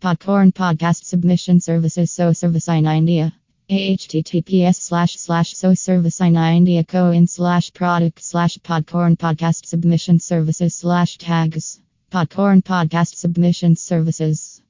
Podcorn podcast submission services SEO service in India. https slash slash SEO service in India co in slash product slash podcorn podcast submission services slash tags. Podcorn podcast submission services.